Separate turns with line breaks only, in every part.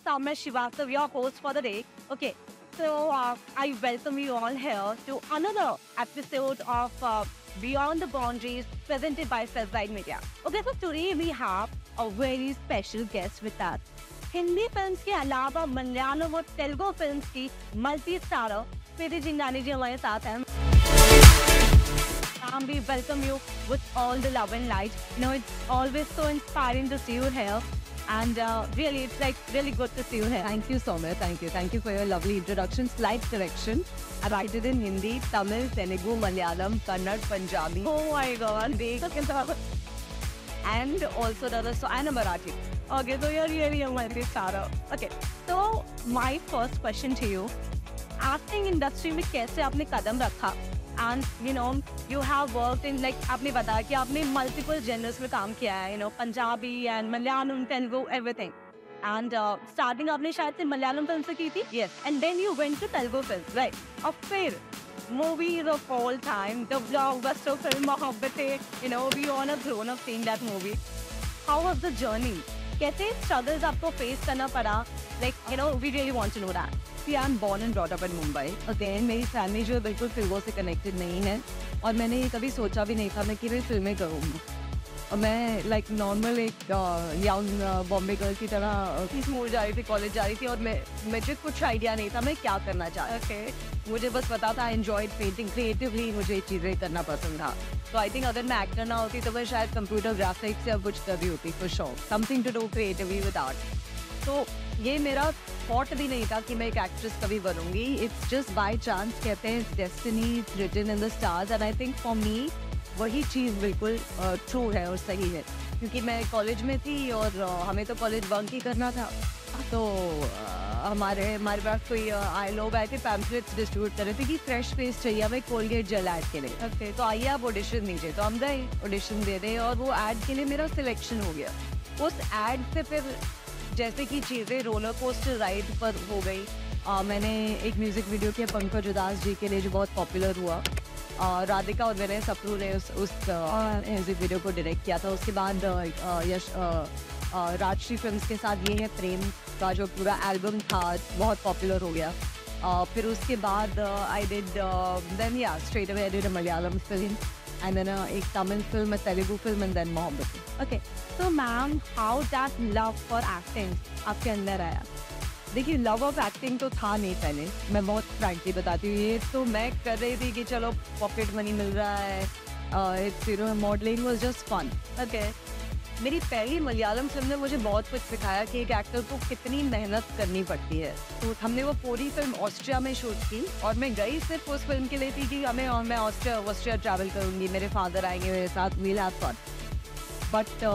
everyone. This is Samya Shivasav, your host for the day. Okay, so uh, I welcome you all here to another episode of uh, Beyond the Boundaries presented by Selfside Media. Okay, so today we have a very special guest with us. Hindi film के अलावा मलयालम और Telugu film की multi starrer Preeti Jhangiani ji हमारे साथ हैं Um, we welcome you with all the love and light. You know, it's always so inspiring to see you here. And uh, really, it's like really good to see you here.
Thank you, Soumya. Thank you. Thank you for your lovely introduction. Slight correction. I write it in Hindi, Tamil, Telugu, Malayalam, Kannada, Punjabi.
Oh my God.
and also the other, so and a Marathi.
Okay, so you're really a multi-starter. Okay, so my first question to you. Acting industry में कैसे आपने कदम रखा and you know you have work in like आपने बताया कि आपने multiple genres में काम किया है you know Punjabi and Malayalam Telugu everything and starting आपने शायद से मलयालम फ़िल्म से की थी?
Yes.
And then you went to Telugu film right और फिर movies of all time, the blockbuster film Mohabbatein you know, we all have grown up seeing that movie. How was the journey? कैसे struggles आपको face करना पड़ा? Like you know we really want to know that.
See, I'm born and brought up in Mumbai. Again, मेरी family जो है बिल्कुल फ़िल्मों से कनेक्टेड नहीं है। और मैंने ये कभी सोचा भी नहीं था मैं कि मैं फ़िल्में करूँगी। और मैं लाइक नॉर्मल एक यंग बॉम्बे गर्ल की तरह स्कूल जा रही थी कॉलेज जा रही थी और मैं मुझे कुछ आइडिया नहीं था मैं क्या करना चाह
okay.
मुझे बस पता था एंजॉय पेंटिंग क्रिएटिवली मुझे ये चीज़ें करना पसंद था। तो आई थिंक अगर मैं एक्टर ना होती तो मैं शायद कंप्यूटर ग्राफिक्स या कुछ कर रही होती for sure something to do creatively with art तो ये मेरा थॉट भी नहीं था कि मैं एक एक्ट्रेस कभी बनूँगी. इट्स जस्ट बाय चांस कहते हैं destiny written in the stars and I think for me वही चीज़ बिल्कुल ट्रू है और सही है. क्योंकि मैं कॉलेज में थी और हमें तो कॉलेज बंक ही करना था. तो हमारे हमारे पास कोई आई लोग आए थे पैम्पलेट्स डिस्ट्रीब्यूट कर रहे थे कि फ्रेश फेस चाहिए हमें कोलगेट जल ऐड के लिए.
Okay.
तो आइए आप ऑडिशन दीजिए. तो हम गए ऑडिशन दे रहे और वो ऐड के लिए मेरा सिलेक्शन हो गया. उस ऐड से फिर जैसे कि चीज़ें रोलर कोस्टर राइड पर हो गई। आ, मैंने एक म्यूज़िक वीडियो किया पंकज उदास जी के लिए जो बहुत पॉपुलर हुआ। आ, राधिका और विनय सप्रू ने उस उस म्यूज़िक वीडियो को डायरेक्ट किया था। उसके बाद यश राजश्री फिल्म्स के साथ ये है प्रेम का जो पूरा एल्बम था बहुत पॉपुलर हो गया। आ, फिर उसके बाद I did then yeah straight away I did a Malayalam film and then Tamil film, a Telugu film, and then Mohabbat.
okay. So ma'am how that love for acting? आपके अंदर आया।
देखिए लव ऑफ़ एक्टिंग तो था नहीं पहले। मैं बहुत फ्रैंकली बताती हूँ। ये तो मैं कर रही थी कि चलो पॉकेट मनी मिल रहा है। It's you know modelling was just fun
okay.
मेरी पहली मलयालम फ़िल्म ने मुझे बहुत कुछ सिखाया कि एक एक्टर को कितनी मेहनत करनी पड़ती है। तो हमने वो पूरी फ़िल्म ऑस्ट्रिया में शूट की और मैं गई सिर्फ़ उस फ़िल्म के लिए थी कि हमें और मैं ऑस्ट्रिया ऑस्ट्रिया ट्रैवल करूँगी, मेरे फादर आएँगे, मेरे साथ वील हैव फन बट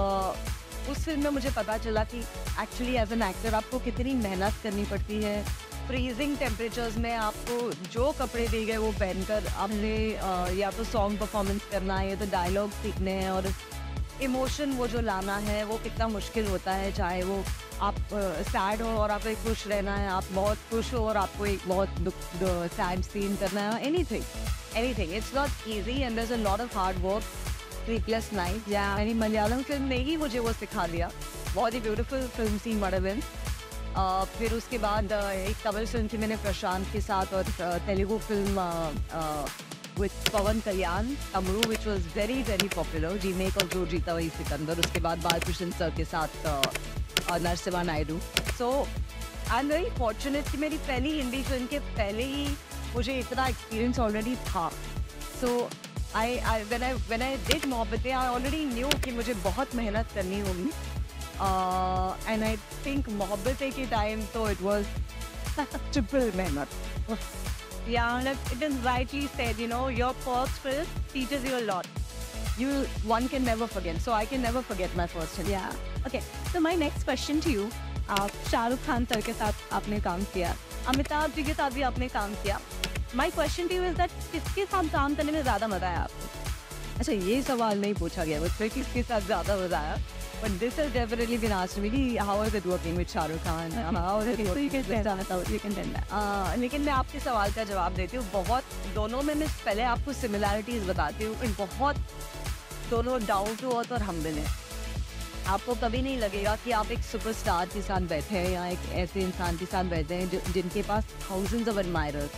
उस फ़िल्म में मुझे पता चला कि एक्चुअली एज एन एक्टर आपको कितनी मेहनत करनी पड़ती है। फ्रीजिंग टेम्परेचर्स में आपको जो कपड़े दिए गए वो पहनकर आपने या तो सॉन्ग परफॉर्मेंस करना है या तो डायलॉग सीखने हैं और इमोशन वो जो लाना है वो कितना मुश्किल होता है चाहे वो आप सैड हो और आपको खुश रहना है आप बहुत खुश हो और आपको एक बहुत सैड सीन करना है anything anything it's not easy and a lot of hard work sleepless night या यानी मलयालम फ़िल्म ने ही मुझे वो सिखा दिया। बहुत ही ब्यूटीफुल फ़िल्म थी मडविन फिर उसके बाद अ, एक तमिल फ़िल्म थी मैंने प्रशांत के साथ और अ, Telugu film with Pawan Kalyan Thammudu which was very very popular remake और जो जीता वही सिकंदर उसके बाद बालकृष्ण सर के साथ Narasimha Naidu so I am very fortunate कि मेरी पहली हिंदी फ़िल्म के पहले ही मुझे इतना एक्सपीरियंस ऑलरेडी था। So I I when I when I did Mohabbatein I already knew कि मुझे बहुत मेहनत करनी होगी। एंड आई थिंक मोहब्बतें के टाइम तो इट वाज ट्रिपल मेहनत।
Yeah like it is rightly said you know your first film teaches you a lot
you one can never forget so i can never forget my first film
yeah okay so my next question to you आप Shahrukh Khan sir के साथ आपने काम किया अमिताभ जी के साथ भी आपने काम किया my question two is that किसके साथ काम करने में ज़्यादा मज़ा आया आपको
अच्छा ये सवाल नहीं पूछा गया मुझसे कि किसके साथ ज़्यादा मज़ा आया but this is definitely been asked me कि how is it working with Shahrukh Khan how is it
so you can
working
tell us. You can tell that
आ, लेकिन मैं आपके सवाल का जवाब देती हूँ बहुत दोनों में मैं पहले आपको सिमिलैरिटीज बताती हूँ बहुत दोनों डाउन टू अर्थ और हम्बल हैं। आपको कभी नहीं लगेगा कि आप एक सुपरस्टार के साथ बैठे हैं या एक ऐसे इंसान के साथ बैठे हैं जिनके पास thousands of admirers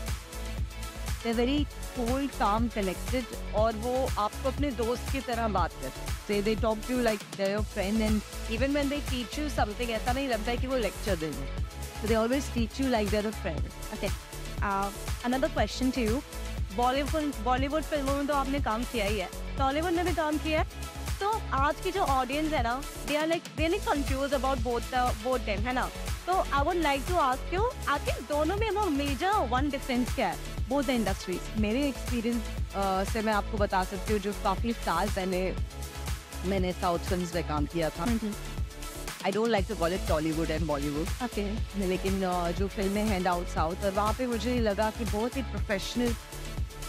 they very cold, calm, collected और वो आपको अपने दोस्त की तरह बात करते they talk to like your friend and even when they teach you something ऐसा नहीं लगता है कि वो लेक्चर दे रहे teach you like they're a friend.
Okay. Uh, another question to you. Bollywood Bollywood फ़िल्मों में तो आपने काम किया ही है। टॉलीवुड में भी काम किया है। तो आज की जो ऑडियंस है ना they are like really confuse about both both them है ना? तो I would like to ask you आखिर दोनों में वो मेजर वन डिफरेंस क्या है? बोथ द इंडस्ट्रीज़
मेरे एक्सपीरियंस से मैं आपको बता सकती हूँ जो काफ़ी साल पहले मैंने साउथ फ़िल्म में काम किया था। I don't like to call it Tollywood and Bollywood
okay
लेकिन uh, जो फ़िल्में हैं डाउट साउथ और वहाँ पे मुझे लगा कि बहुत ही प्रोफेशनल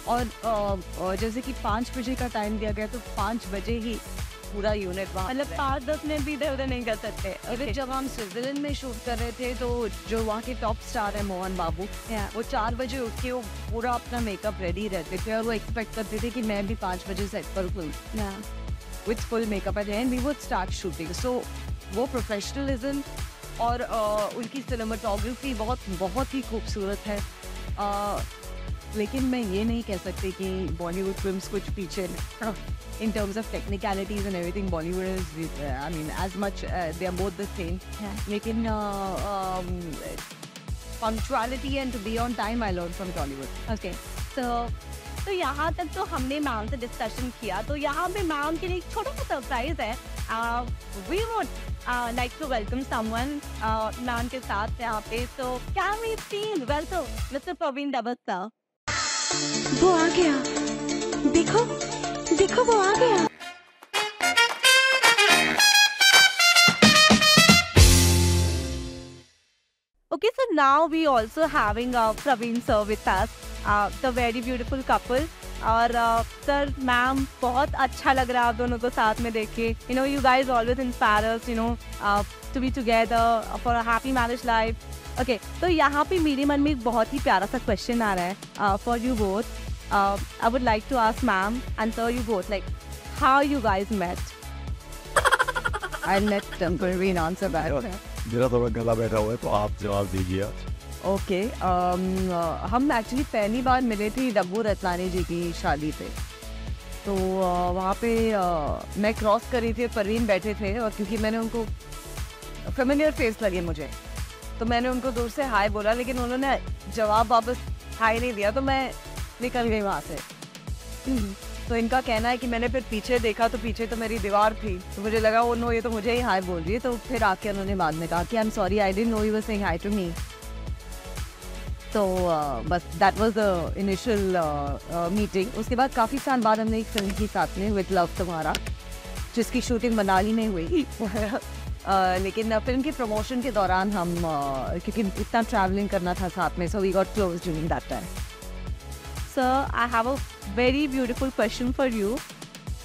और uh, जैसे कि पाँच बजे का टाइम दिया गया तो पाँच बजे ही पूरा यूनिट वहाँ
मतलब पाँच दस मिनट भी इधर उधर नहीं कर सकते।
इवन जब हम स्विट्जरलैंड में शूट कर रहे थे तो जो वहाँ के टॉप स्टार है मोहन बाबू
Yeah.
वो चार बजे उठ के वो पूरा अपना मेकअप रेडी रहते थे और वो एक्सपेक्ट करते थे कि मैं भी पाँच बजे सेट पर खुल with full makeup eight and we would start shooting so वो प्रोफेशनलिज्म और uh, उनकी सिनेमाटोग्राफी बहुत बहुत ही खूबसूरत है। uh, लेकिन मैं ये नहीं कह सकती कि बॉलीवुड फिल्म्स कुछ पीछे in terms of technicalities and everything Bollywood is I mean as much they are both the same
Yeah.
लेकिन punctuality and to be on time I learn from Tollywood
okay तो तो यहाँ तक तो हमने मैम से डिस्कशन किया। तो यहाँ पे मैम के लिए एक छोटा सा सरप्राइज़ है we would like to welcome someone ma'am के साथ यहाँ पे। तो can we please welcome mister Praveen Dabas
वो आ गया। देखो देखो वो आ गया।
Okay, so now we also having uh, Praveen sir with us, uh, the very beautiful couple. और सर मैम बहुत अच्छा लग रहा है आप दोनों को साथ में देख you know you guys always inspire you know to be together for a happy marriage life okay तो यहाँ पे मेरे मन में एक बहुत ही प्यारा सा क्वेश्चन आ रहा है for you both I would like to ask ma'am and sir you both like how you guys met
I let Parveen answer back
मेरा थोड़ा गला बैठा हुआ है तो आप जवाब दीजिए आज।
ओके हम एक्चुअली पहली बार मिले थे डब्बू रतलानी जी की शादी पे। तो uh, वहाँ पे uh, मैं क्रॉस कर रही थी और परवीन बैठे थे और क्योंकि मैंने उनको फेमिलियर फेस लगे मुझे। तो मैंने उनको दूर से हाय बोला लेकिन उन्होंने जवाब वापस हाय नहीं दिया तो मैं निकल गई वहाँ से। तो इनका कहना है कि मैंने फिर पीछे देखा तो पीछे तो मेरी दीवार थी। तो मुझे लगा वो नो ये तो मुझे ही हाय बोल रही है। तो फिर आके उन्होंने बाद में कहा कि I am sorry I didn't know you were saying hi to me तो बस that was the initial meeting उसके बाद काफ़ी साल बाद हमने एक फ़िल्म की साथ में विद लव तुम्हारा जिसकी शूटिंग मनाली में हुई। Uh, लेकिन फ़िल्म के प्रमोशन के दौरान हम uh, क्योंकि इतना ट्रैवलिंग करना था साथ में so we got close during that time
Sir, I have a very beautiful question for you.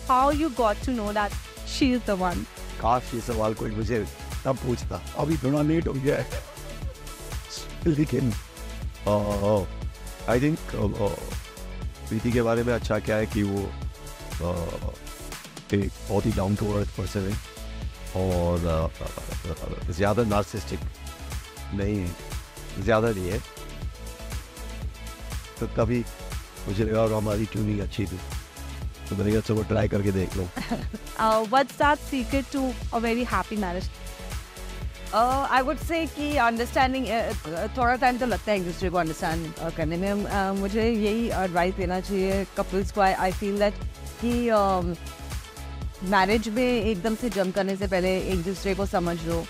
How you got to know that she is the one?
काश सवाल कोई मुझे तब पूछता। अभी थोड़ा लेट हो गया है। लेकिन आई थिंक प्रीति के बारे में अच्छा क्या है कि वो uh, एक बहुत ही डाउन टू अर्थ पर्सन है। और uh, ज़्यादा नार्सिस्टिक नहीं है। ज़्यादा नहीं है। तो तभी मुझे लगा और हमारी ट्यूनिंग अच्छी थी। तो मैंने कहा चलो ट्राई करके देख लो।
Uh, what's that secret to a very happy marriage?
I would say कि अंडरस्टैंडिंग थोड़ा टाइम तो लगता है एक दूसरे को अंडरस्टैंड करने में। Uh, मुझे यही एडवाइस देना चाहिए कपल्स को। आई फील दैट कि मैरिज में एकदम से जम करने से पहले एक दूसरे को समझ लो।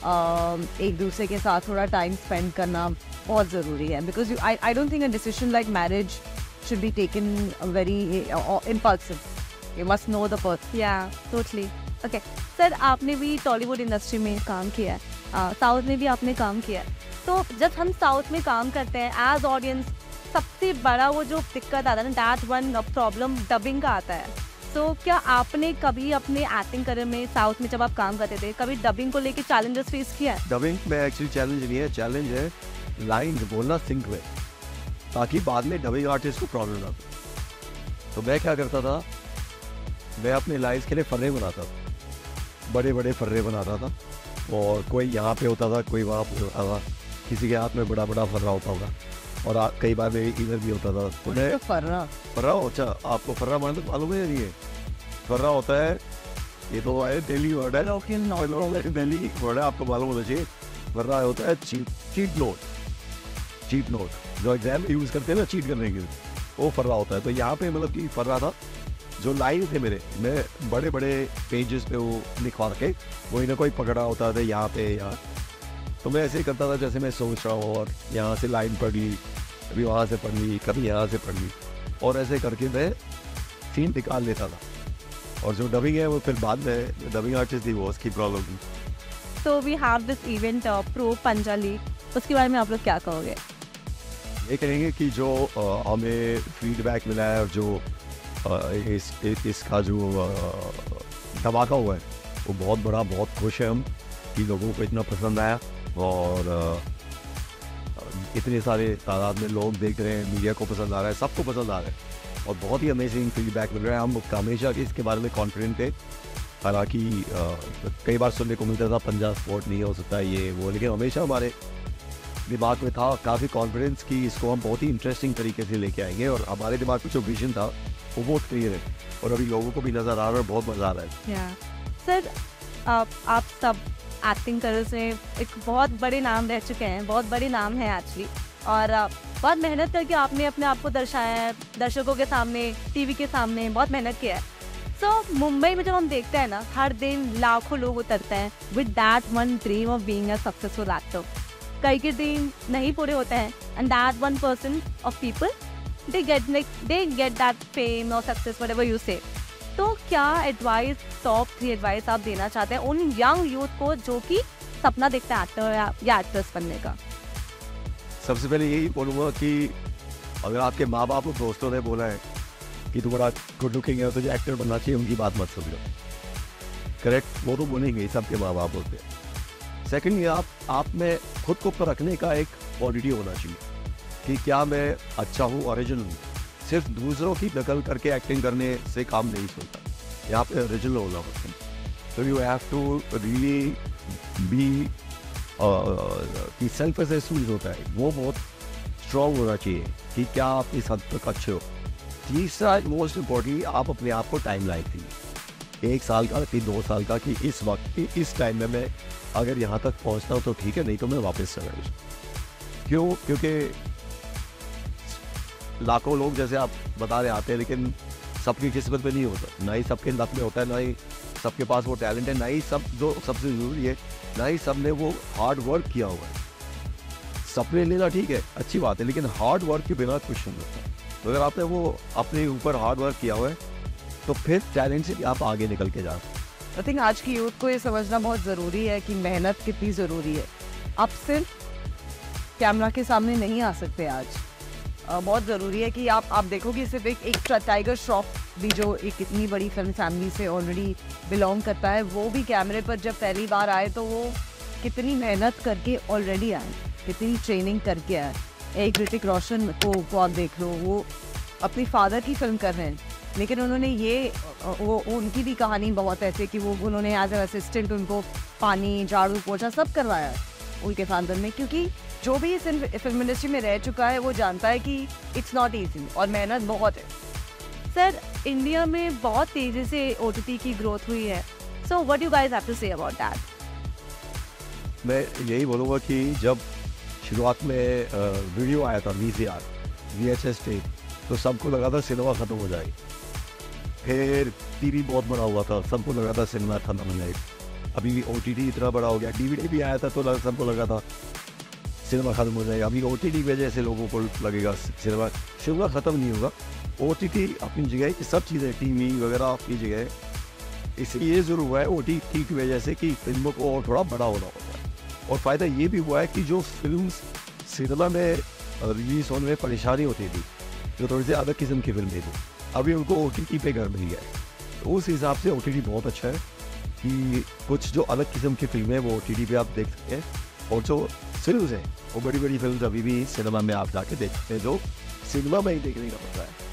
Um, एक दूसरे के साथ थोड़ा टाइम स्पेंड करना बहुत ज़रूरी है। Because I don't think a decision like marriage should be taken very impulsive you must know the person
Yeah, totally. Okay. Sir आपने भी टॉलीवुड इंडस्ट्री में काम किया है। साउथ में भी आपने काम किया है। तो जब हम साउथ में काम करते हैं एज ऑडियंस सबसे बड़ा वो जो दिक्कत आता है ना दैट वन प्रॉब्लम डबिंग का आता है। तो क्या आपने कभी अपने एक्टिंग करियर में साउथ में जब आप काम करते थे कभी डबिंग को लेके चैलेंजेस फेस किया है?
डबिंग में एक्चुअली चैलेंज नहीं है चैलेंज है लाइन बोलना सिंक में ताकि बाद में डबिंग आर्टिस्ट को प्रॉब्लम ना हो। तो मैं क्या करता था? मैं अपने लाइन्स के लिए फर्रे बनाता था। बड़े बड़े फर्रे बनाता था। और कोई यहाँ पे होता था कोई वहाँ पे होता था। किसी के हाथ में बड़ा बड़ा फर्रा होता होगा। और आ, कई बार मेरे इधर भी होता था। तो मैं
तो फर्रा?
फर्रा अच्छा आपको फर्रा मालूम मालूम है नहीं है? फर्रा होता है ये तो है दिल्ली वर्ड है। दिल्ली वर्ड है आपको मालूम होना चाहिए। फर्रा होता है cheat cheat note cheat note जो एग्ज़ाम यूज़ करते हैं ना चीट करने के लिए। वो फर्रा होता है। तो यहाँ पे मतलब कि फर्रा था। जो लाइन थे मेरे मैं बड़े बड़े पेजेस पे वो लिखवा के कोई ना कोई पकड़ा होता था यहाँ पे यहाँ तो मैं ऐसे ही करता था जैसे मैं सोच रहा हूँ और यहाँ से लाइन पढ़ ली कभी वहाँ से पढ़ ली कभी यहाँ से पढ़। ली और ऐसे करके मैं सीन निकाल लेता था। और जो डबिंग है वो फिर बाद में डबिंग आर्टिस्ट थी वो उसकी प्रॉब्लम थी।
We have this event uh, Pro Panjali. उसके बारे में आप लोग क्या कहोगे?
ये कहेंगे कि जो हमें फीडबैक मिला है और जो इस, इस इसका जो धमाका हुआ है वो बहुत बड़ा बहुत खुश है हम कि लोगों को इतना पसंद आया और इतने सारे तादाद में लोग देख रहे हैं मीडिया को पसंद आ रहा है सबको पसंद आ रहा है और बहुत ही अमेजिंग फीडबैक मिल रहा है। हम हमेशा इसके बारे में कॉन्फिडेंट थे हालाँकि कई बार सुनने को मिलता था पंजाब स्पोर्ट नहीं हो सकता ये वो लेकिन हमेशा हमारे दिमाग में था, काफ़ी कॉन्फिडेंस कि इसको हम बहुत ही इंटरेस्टिंग तरीके से लेके आएँगे और हमारे दिमाग में जो विजन था, वो बहुत क्लियर है। और अभी लोगों को भी नज़र आ रहा है और बहुत मज़ा आ रहा है।
सर आप आप सब एक्टिंग कलर्स से एक बहुत बड़े नाम रह चुके हैं, बहुत बड़े नाम है एक्चुअली और बहुत मेहनत करके आपने अपने आप को दर्शाया है, दर्शकों के सामने टीवी के सामने, बहुत मेहनत किया है। सो मुंबई में जब हम देखते हैं ना, हर दिन लाखों लोग उतरते हैं with that one dream of being a successful actor कई के ड्रीम नहीं पूरे होते हैं and that one person of people they get they get that fame और success whatever you say तो क्या एडवाइस टॉप थ्री एडवाइस आप देना चाहते हैं उन यंग यूथ को जो कि सपना देखते हैं एक्टर या, एक्ट्रेस बनने का?
सबसे पहले यही बोलूँगा कि अगर आपके माँ बाप और दोस्तों ने बोला है कि तू बड़ा गुड लुकिंग है तुझे एक्टर बनना चाहिए उनकी बात मत सुन लो करेक्ट वो तो बोलेंगे सबके माँ बाप होते हैं। सेकेंडली आप आप में खुद को परखने का एक क्वालिटी होना चाहिए कि क्या मैं अच्छा हूँ ओरिजिनल हूँ। सिर्फ़ दूसरों की नकल करके एक्टिंग करने से काम नहीं चलता। यहाँ पे ओरिजिनल होना होता है। तो you have to really be कि सेल्फ असेसमेंट होता है। वो बहुत स्ट्रॉन्ग होना चाहिए कि क्या आप इस हद तक अच्छे हो। तीसरा मोस्ट इम्पोर्टेंटली आप अपने आप को टाइम लाइक दीजिए एक साल का कि दो साल का कि इस वक्त इस टाइम में मैं अगर यहाँ तक पहुँचता हूँ तो ठीक है, नहीं तो मैं वापस चला जाऊँ। क्यों? क्योंकि लाखों लोग जैसे आप बता रहे आते हैं, लेकिन सबकी किस्मत में नहीं होता। ना ही सबके लक में होता है, ना ही सबके पास वो टैलेंट है, ना ही सब, जो सबसे ज़रूरी है, ना ही सबने वो हार्ड वर्क किया हुआ है। सपने लेना ठीक है, अच्छी बात है, लेकिन हार्ड वर्क के बिना कुछ नहीं होता। तो अगर आपने वो अपने ऊपर हार्ड वर्क किया हुआ है तो फिर चैलेंज से आप आगे निकल के जा
आई थिंक आज की यूथ को ये समझना बहुत ज़रूरी है कि मेहनत कितनी ज़रूरी है। आप सिर्फ़ कैमरा के सामने नहीं आ सकते आज। अ, बहुत ज़रूरी है कि आप आप देखो कि सिर्फ़ एक एक टाइगर श्रॉफ भी जो एक इतनी बड़ी फ़िल्म फैमिली से ऑलरेडी बिलोंग करता है वो भी कैमरे पर जब पहली बार आए तो वो कितनी मेहनत करके ऑलरेडी आए कितनी ट्रेनिंग करके आए। एक ऋतिक रोशन को, को आप देख लो वो अपनी फादर की फ़िल्म कर रहे हैं। लेकिन उन्होंने ये, वो, उनकी भी कहानी बहुत ऐसे कि वो, उन्होंने एज एन असिस्टेंट उनको पानी, झाड़ू, पोछा सब करवाया उनके फादर में क्योंकि जो भी इस फ़िल्म इंडस्ट्री में रह चुका है, वो जानता है कि इट्स नॉट ईजी और मेहनत बहुत है।
सर इंडिया में बहुत तेज़ी से ओटीटी की ग्रोथ हुई है। So what you guys two say about that
मैं यही बोलूँगा कि जब शुरुआत में वीडियो आया था V C R V H S tape तो सबको लगा था सिनेमा ख़त्म हो जाएगी। फिर टीवी बहुत बड़ा हुआ था, सबको लगा था सिनेमा हो। जाएगी अभी भी ओ टी टी इतना बड़ा हो गया डीवीडी भी आया था तो सबको लगा था। सिनेमा खत्म हो जाएगा। अभी ओ टी टी वजह से लोगों को लगेगा सिनेमा सिनेमा ख़त्म नहीं होगा। ओ टी टी अपनी जगह ये सब चीज़ें टी वी वगैरह अपनी जगह। इसलिए ये ज़रूर हुआ है ओ टी टी की वजह से कि फ़िल्मों को और थोड़ा बड़ा होना होगा। और फ़ायदा ये भी हुआ है कि जो फ़िल्म सिनेमा में रिलीज़ होने में परेशानी होती थी, जो थोड़ी सी अलग किस्म की फ़िल्में थी अभी उनको ओ टी टी पे घर मिल गया है तो उस हिसाब से ओ टी टी बहुत अच्छा है कि कुछ जो अलग किस्म की फ़िल्में हैं वो ओ टी टी पे आप देख सकते हैं और जो फ़िल्म हैं वो बड़ी बड़ी फ़िल्म अभी भी सिनेमा में आप जाके देख सकते हैं जो सिनेमा में ही देखने का मज़ा है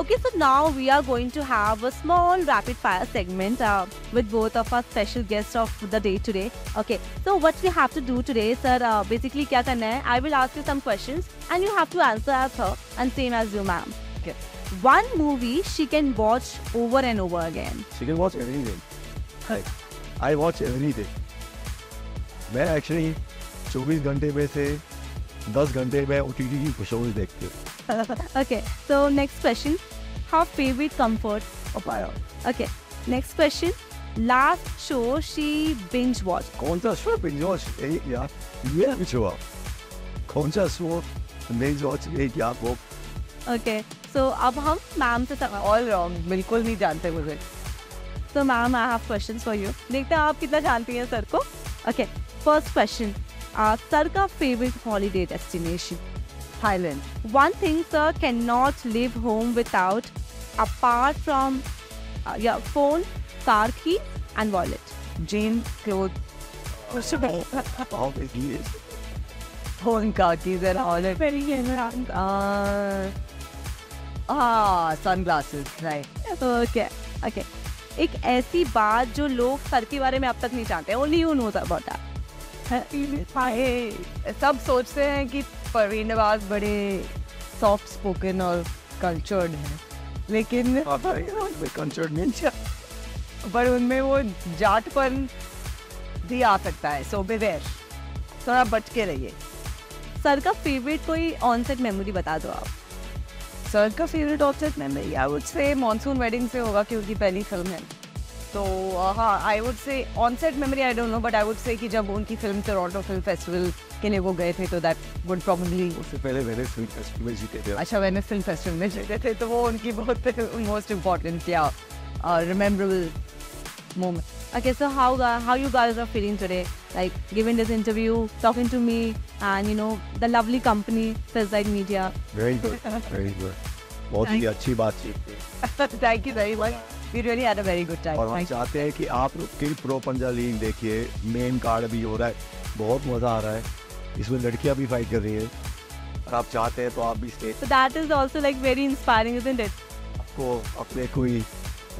Okay, so now we are going to have a small rapid fire segment uh, with both of our special guests of the day today. Okay, so what we have to do today, sir, uh, basically क्या करना है? I will ask you some questions and you have to answer as her and same as you, ma'am.
Okay.
One movie she can watch over and over again.
She can watch everything. Like, I watch everything. मैं actually 24 घंटे में से 10 घंटे में O T की shows देखती हूँ
okay, so next question. Her favorite comfort of her. Okay, next question. Last show she binge watched.
कौन सा शो बिंज वॉच यार ये पूछो आप कौन सा शो बिंज वॉच यार वो
Okay, सो अब हम मैम से
ऑल रॉन्ग बिल्कुल नहीं जानते मुझे।
तो ma'am I have question for you देखते हैं आप कितना जानती हैं सर को। ओके फ़र्स्ट क्वेश्चन सर का favourite holiday destination
Thailand
one thing sir can not leave home without apart from या phone car keys and wallet
jean cloth
phone car
हाँ सनग्लासेस राइट
Okay, okay. एक ऐसी बात जो लोग sir के बारे में अब तक नहीं जानते only you knows about that
सब सोचते हैं कि परवीन नवाज़ बड़े सॉफ्ट स्पोकन और कल्चर्ड हैं लेकिन
कंसर्ट मीन्स
पर उनमें वो जाटपन भी आ सकता है सो बेवेयर थोड़ा बच के रहिए।
सर का फेवरेट कोई ऑनसेट मेमोरी बता दो आप।
सर का favourite offset memory I would say monsoon wedding से होगा क्योंकि पहली फ़िल्म है। तो हाँ I would say on set memory I don't know but I would say कि जब उनकी फ़िल्म टोरंटो फ़िल्म फेस्टिवल के लिए वो गए थे तो दैट वुड प्रॉब्लली
उससे पहले मैंने फ़िल्म फेस्टिवल में जीते थे।
अच्छा मैंने फ़िल्म फेस्टिवल में जीते थे तो वो उनकी बहुत मोस्ट इम्पोर्टेंट या rememberable moment
Okay, so how gu- how you guys are feeling today? Like giving this interview, talking to me, and you know the lovely company, Fezide Media.
Very good very good बहुत ही अच्छी बातचीत थी
thank you very much we really had a very good time
और हम चाहते हैं कि आप लोग किल प्रो पंजा लीग देखिए मेन कार्ड भी हो रहा है बहुत मज़ा आ रहा है इसमें लड़कियां भी फाइट कर रही हैं और आप चाहते हैं तो आप भी stage
So that is also like very inspiring, isn't it?
को अपने कोई अ,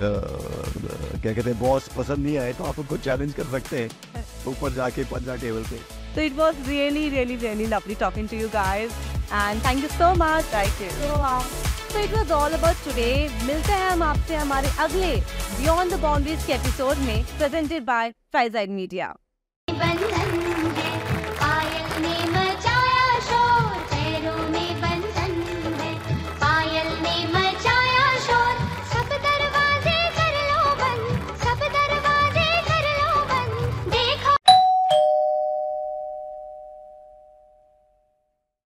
क्या कहते हैं बॉस पसंद नहीं आए तो आप उनको चैलेंज कर सकते हैं ऊपर जाके पंजा टेबल पे।
तो it was really really really lovely talking to you guys and thank you so much thank you it was all about today मिलते हैं हम आपसे हमारे अगले बियॉन्ड द बाउंड्रीज के एपिसोड में प्रेजेंटेड बाय फाइजाइड
मीडिया